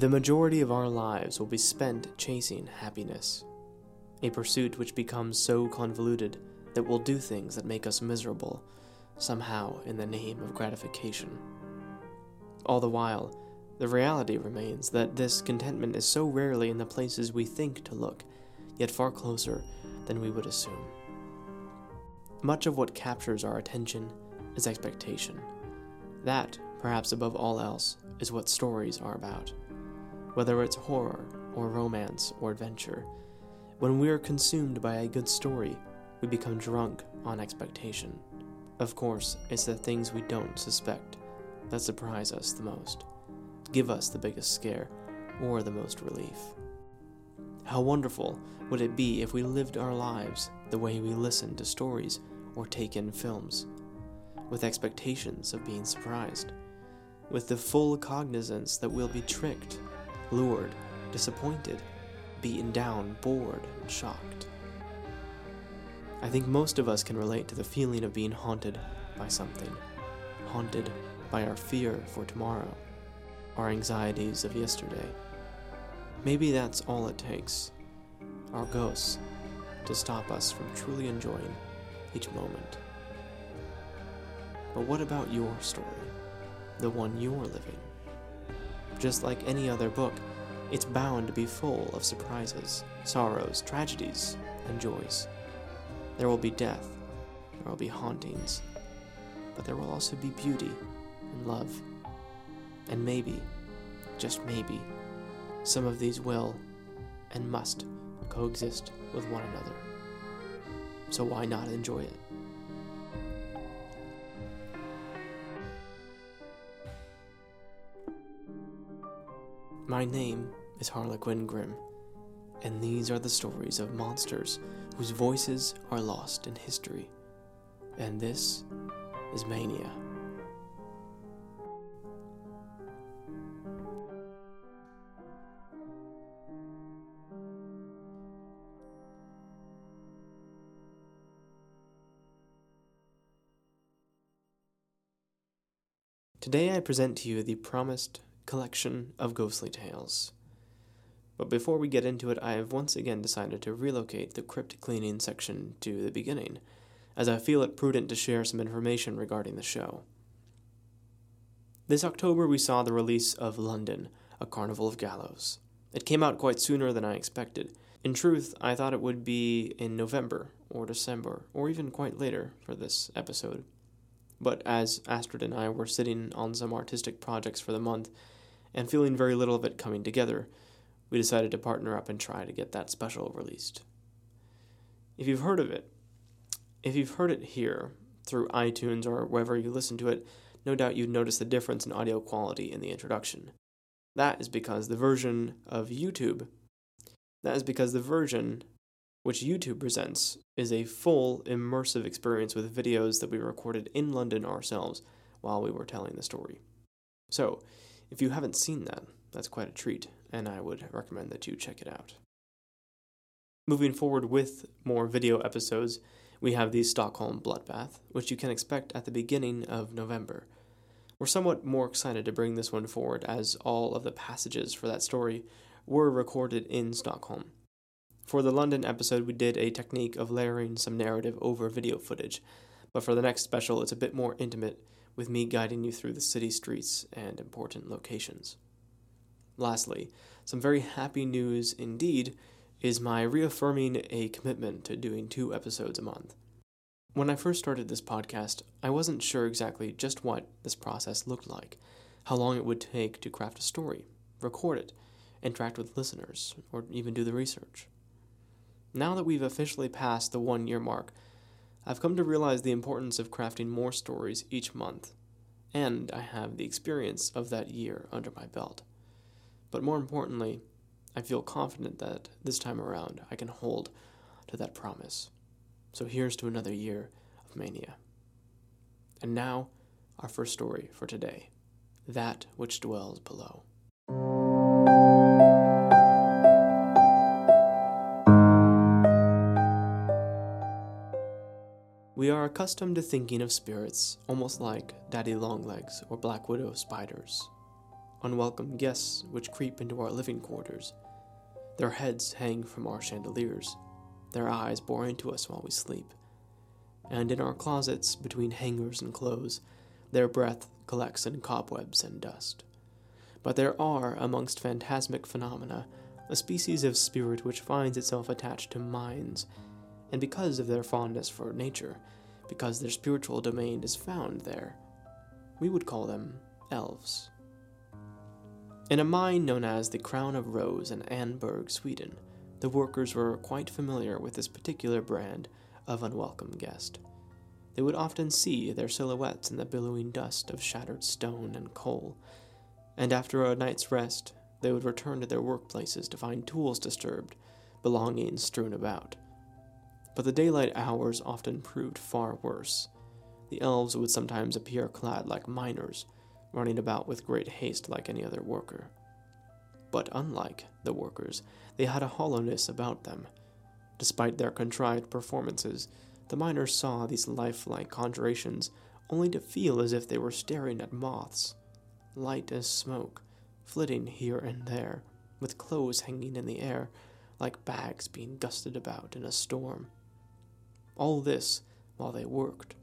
The majority of our lives will be spent chasing happiness, a pursuit which becomes so convoluted that we'll do things that make us miserable, somehow in the name of gratification. All the while, the reality remains that this contentment is so rarely in the places we think to look, yet far closer than we would assume. Much of what captures our attention is expectation. That, perhaps above all else, is what stories are about. Whether it's horror, or romance, or adventure, when we are consumed by a good story, we become drunk on expectation. Of course, it's the things we don't suspect that surprise us the most, give us the biggest scare, or the most relief. How wonderful would it be if we lived our lives the way we listen to stories or take in films, with expectations of being surprised, with the full cognizance that we'll be tricked, lured, disappointed, beaten down, bored, and shocked. I think most of us can relate to the feeling of being haunted by something, haunted by our fear for tomorrow, our anxieties of yesterday. Maybe that's all it takes, our ghosts, to stop us from truly enjoying each moment. But what about your story? The one you're living? Just like any other book, it's bound to be full of surprises, sorrows, tragedies, and joys. There will be death, there will be hauntings, but there will also be beauty and love. And maybe, just maybe, some of these will and must coexist with one another. So why not enjoy it? My name is Harlequin Grimm, and these are the stories of monsters whose voices are lost in history. And this is Mania. Today I present to you the promised collection of ghostly tales. But before we get into it, I have once again decided to relocate the crypt cleaning section to the beginning, as I feel it prudent to share some information regarding the show. This October, we saw the release of London, A Carnival of Gallows. It came out quite sooner than I expected. In truth, I thought it would be in November or December, or even quite later for this episode. But as Astrid and I were sitting on some artistic projects for the month, and feeling very little of it coming together, we decided to partner up and try to get that special released. If you've heard of it, if you've heard it here through iTunes or wherever you listen to it, no doubt you'd notice the difference in audio quality in the introduction. That is because the version of YouTube, that is because the version which YouTube presents is a full immersive experience with videos that we recorded in London ourselves while we were telling the story. So, if you haven't seen that, that's quite a treat, and I would recommend that you check it out. Moving forward with more video episodes, we have the Stockholm Bloodbath, which you can expect at the beginning of November. We're somewhat more excited to bring this one forward as all of the passages for that story were recorded in Stockholm. For the London episode, we did a technique of layering some narrative over video footage, but for the next special, it's a bit more intimate, with me guiding you through the city streets and important locations. Lastly, some very happy news indeed is my reaffirming a commitment to doing two episodes a month. When I first started this podcast, I wasn't sure exactly just what this process looked like, how long it would take to craft a story, record it, interact with listeners, or even do the research. Now that we've officially passed the one year mark, I've come to realize the importance of crafting more stories each month, and I have the experience of that year under my belt. But more importantly, I feel confident that this time around I can hold to that promise. So here's to another year of mania. And now, our first story for today That Which Dwells Below. We are accustomed to thinking of spirits almost like daddy longlegs or black widow spiders. unwelcome guests which creep into our living quarters. Their heads hang from our chandeliers, their eyes bore into us while we sleep. And in our closets, between hangers and clothes, their breath collects in cobwebs and dust. But there are, amongst phantasmic phenomena, a species of spirit which finds itself attached to minds, and because of their fondness for nature, because their spiritual domain is found there, we would call them elves. In a mine known as the Crown of Rose in Anneberg, Sweden, the workers were quite familiar with this particular brand of unwelcome guest. They would often see their silhouettes in the billowing dust of shattered stone and coal, and after a night's rest, they would return to their workplaces to find tools disturbed, belongings strewn about. But the daylight hours often proved far worse. The elves would sometimes appear clad like miners, running about with great haste like any other worker. But unlike the workers, they had a hollowness about them. Despite their contrived performances, the miners saw these lifelike conjurations only to feel as if they were staring at moths, light as smoke, flitting here and there, with clothes hanging in the air like bags being gusted about in a storm. All this while they worked.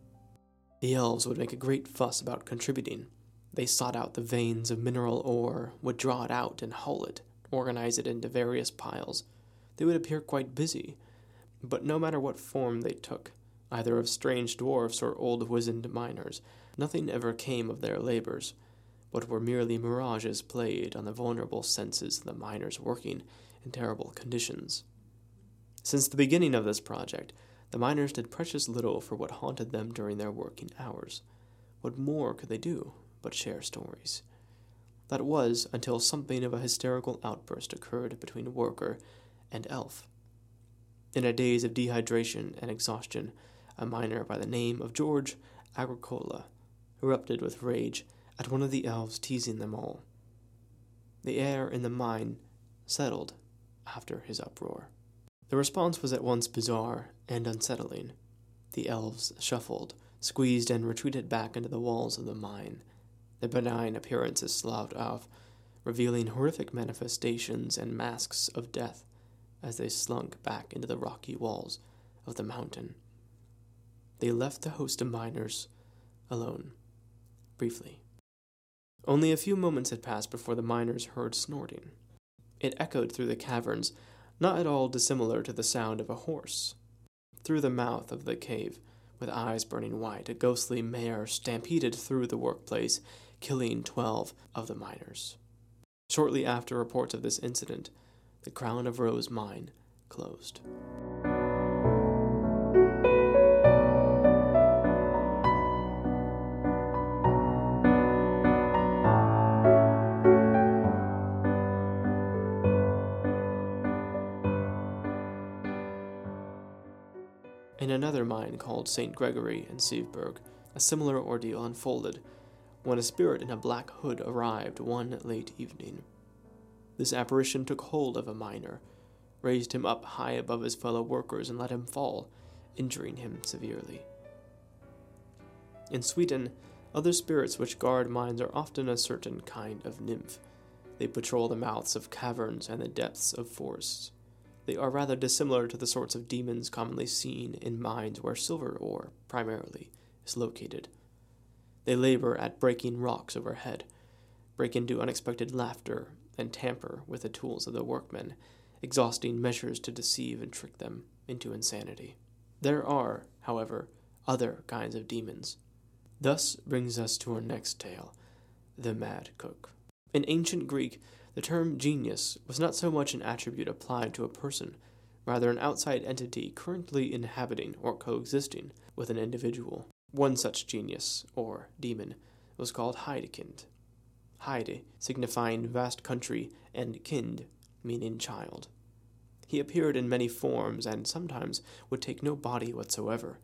The elves would make a great fuss about contributing. They sought out the veins of mineral ore, would draw it out and haul it, organize it into various piles. They would appear quite busy, but no matter what form they took, either of strange dwarfs or old wizened miners, nothing ever came of their labors, but were merely mirages played on the vulnerable senses of the miners working in terrible conditions. Since the beginning of this project, the miners did precious little for what haunted them during their working hours. What more could they do but share stories? That was until something of a hysterical outburst occurred between worker and elf. In a daze of dehydration and exhaustion, a miner by the name of George Agricola erupted with rage at one of the elves teasing them all. The air in the mine settled after his uproar. The response was at once bizarre and unsettling. The elves shuffled, squeezed, and retreated back into the walls of the mine, their benign appearances sloughed off, revealing horrific manifestations and masks of death as they slunk back into the rocky walls of the mountain. They left the host of miners alone, briefly. Only a few moments had passed before the miners heard snorting. It echoed through the caverns not at all dissimilar to the sound of a horse. Through the mouth of the cave, with eyes burning white, a ghostly mare stampeded through the workplace, killing twelve of the miners. Shortly after reports of this incident, the Crown of Rose mine closed. Another mine called St. Gregory in Siveberg, a similar ordeal unfolded when a spirit in a black hood arrived one late evening. This apparition took hold of a miner, raised him up high above his fellow workers, and let him fall, injuring him severely. In Sweden, other spirits which guard mines are often a certain kind of nymph. They patrol the mouths of caverns and the depths of forests. They are rather dissimilar to the sorts of demons commonly seen in mines where silver ore, primarily, is located. They labor at breaking rocks overhead, break into unexpected laughter, and tamper with the tools of the workmen, exhausting measures to deceive and trick them into insanity. There are, however, other kinds of demons. Thus brings us to our next tale the Mad Cook. In ancient Greek, the term genius was not so much an attribute applied to a person, rather an outside entity currently inhabiting or coexisting with an individual. One such genius, or demon, was called Heidekind. Heide signifying vast country, and kind meaning child. He appeared in many forms and sometimes would take no body whatsoever.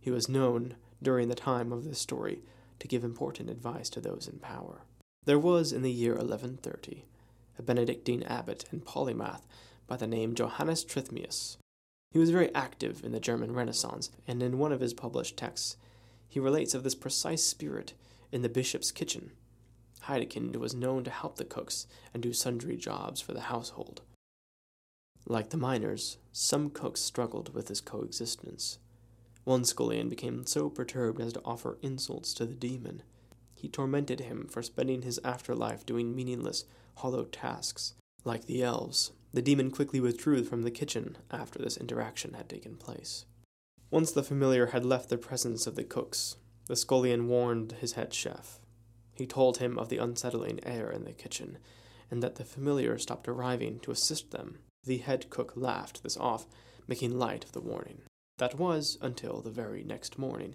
He was known, during the time of this story, to give important advice to those in power. There was in the year 1130 a Benedictine abbot and polymath by the name Johannes Trithemius. He was very active in the German Renaissance, and in one of his published texts, he relates of this precise spirit in the bishop's kitchen. Heidekind was known to help the cooks and do sundry jobs for the household. Like the miners, some cooks struggled with his coexistence. One scullion became so perturbed as to offer insults to the demon. He tormented him for spending his afterlife doing meaningless, hollow tasks. Like the elves, the demon quickly withdrew from the kitchen after this interaction had taken place. Once the familiar had left the presence of the cooks, the scullion warned his head chef. He told him of the unsettling air in the kitchen, and that the familiar stopped arriving to assist them. The head cook laughed this off, making light of the warning. That was until the very next morning,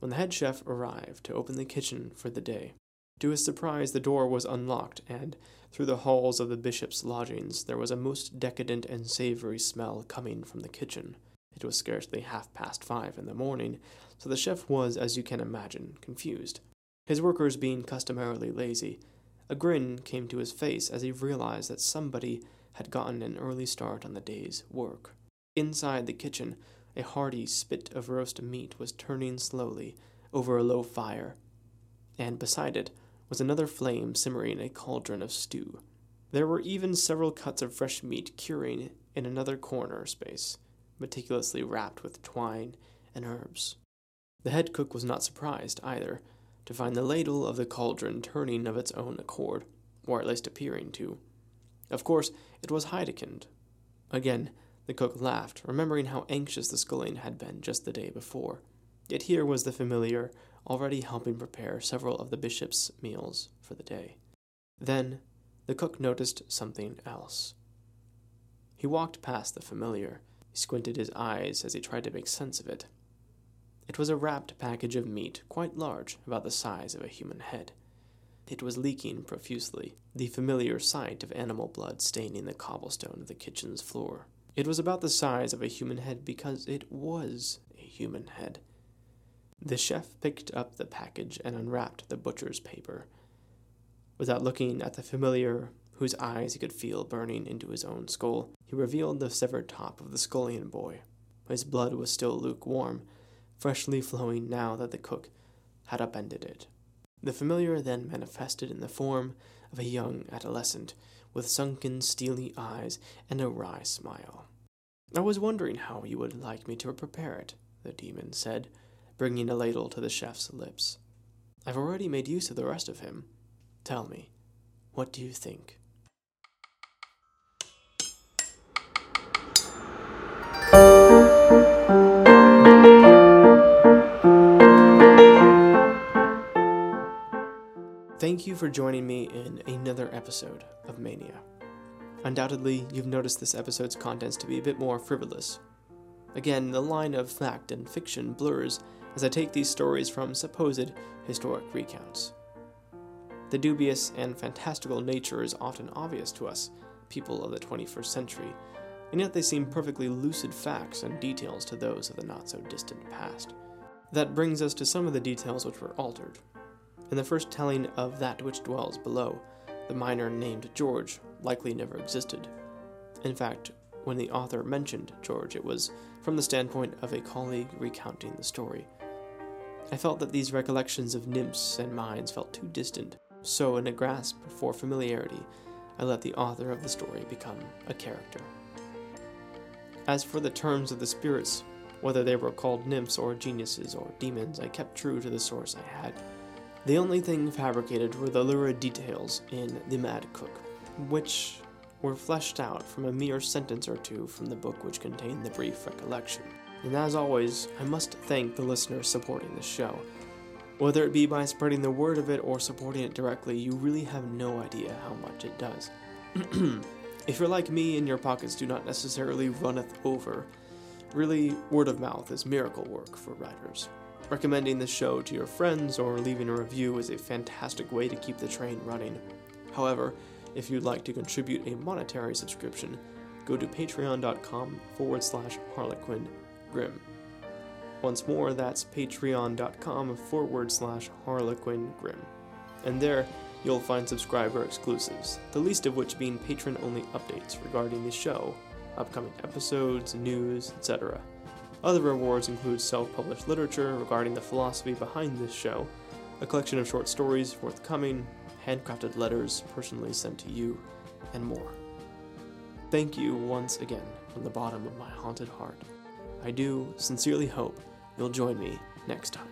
when the head chef arrived to open the kitchen for the day. To his surprise, the door was unlocked, and through the halls of the bishop's lodgings there was a most decadent and savory smell coming from the kitchen. It was scarcely half past five in the morning, so the chef was, as you can imagine, confused. His workers being customarily lazy, a grin came to his face as he realized that somebody had gotten an early start on the day's work. Inside the kitchen a hearty spit of roast meat was turning slowly over a low fire, and beside it was another flame simmering in a cauldron of stew. There were even several cuts of fresh meat curing in another corner space, meticulously wrapped with twine and herbs. The head cook was not surprised, either, to find the ladle of the cauldron turning of its own accord, or at least appearing to. Of course, it was Heidekind. Again, the cook laughed, remembering how anxious the scullion had been just the day before. Yet here was the familiar, already helping prepare several of the bishop's meals for the day. Then the cook noticed something else. He walked past the familiar. He squinted his eyes as he tried to make sense of it. It was a wrapped package of meat, quite large, about the size of a human head. It was leaking profusely, the familiar sight of animal blood staining the cobblestone of the kitchen's floor. It was about the size of a human head because it was a human head. The chef picked up the package and unwrapped the butcher's paper. Without looking at the familiar, whose eyes he could feel burning into his own skull, he revealed the severed top of the scullion boy. His blood was still lukewarm, freshly flowing now that the cook had upended it. The familiar then manifested in the form of a young adolescent with sunken, steely eyes and a wry smile. I was wondering how you would like me to prepare it, the demon said, bringing a ladle to the chef's lips. I've already made use of the rest of him. Tell me, what do you think? Thank you for joining me in another episode of Mania. Undoubtedly, you've noticed this episode's contents to be a bit more frivolous. Again, the line of fact and fiction blurs as I take these stories from supposed historic recounts. The dubious and fantastical nature is often obvious to us, people of the 21st century, and yet they seem perfectly lucid facts and details to those of the not so distant past. That brings us to some of the details which were altered, in the first telling of that which dwells below, the miner named George likely never existed. In fact, when the author mentioned George, it was from the standpoint of a colleague recounting the story. I felt that these recollections of nymphs and mines felt too distant, so, in a grasp for familiarity, I let the author of the story become a character. As for the terms of the spirits, whether they were called nymphs or geniuses or demons, I kept true to the source I had. The only thing fabricated were the lurid details in The Mad Cook, which were fleshed out from a mere sentence or two from the book which contained the brief recollection. And as always, I must thank the listeners supporting this show. Whether it be by spreading the word of it or supporting it directly, you really have no idea how much it does. if you're like me and your pockets do not necessarily runneth over, really, word of mouth is miracle work for writers. Recommending the show to your friends or leaving a review is a fantastic way to keep the train running. However, if you'd like to contribute a monetary subscription, go to patreon.com forward slash harlequin grimm. Once more, that's patreon.com forward slash harlequin grimm. And there, you'll find subscriber exclusives, the least of which being patron only updates regarding the show, upcoming episodes, news, etc. Other rewards include self published literature regarding the philosophy behind this show, a collection of short stories forthcoming, handcrafted letters personally sent to you, and more. Thank you once again from the bottom of my haunted heart. I do sincerely hope you'll join me next time.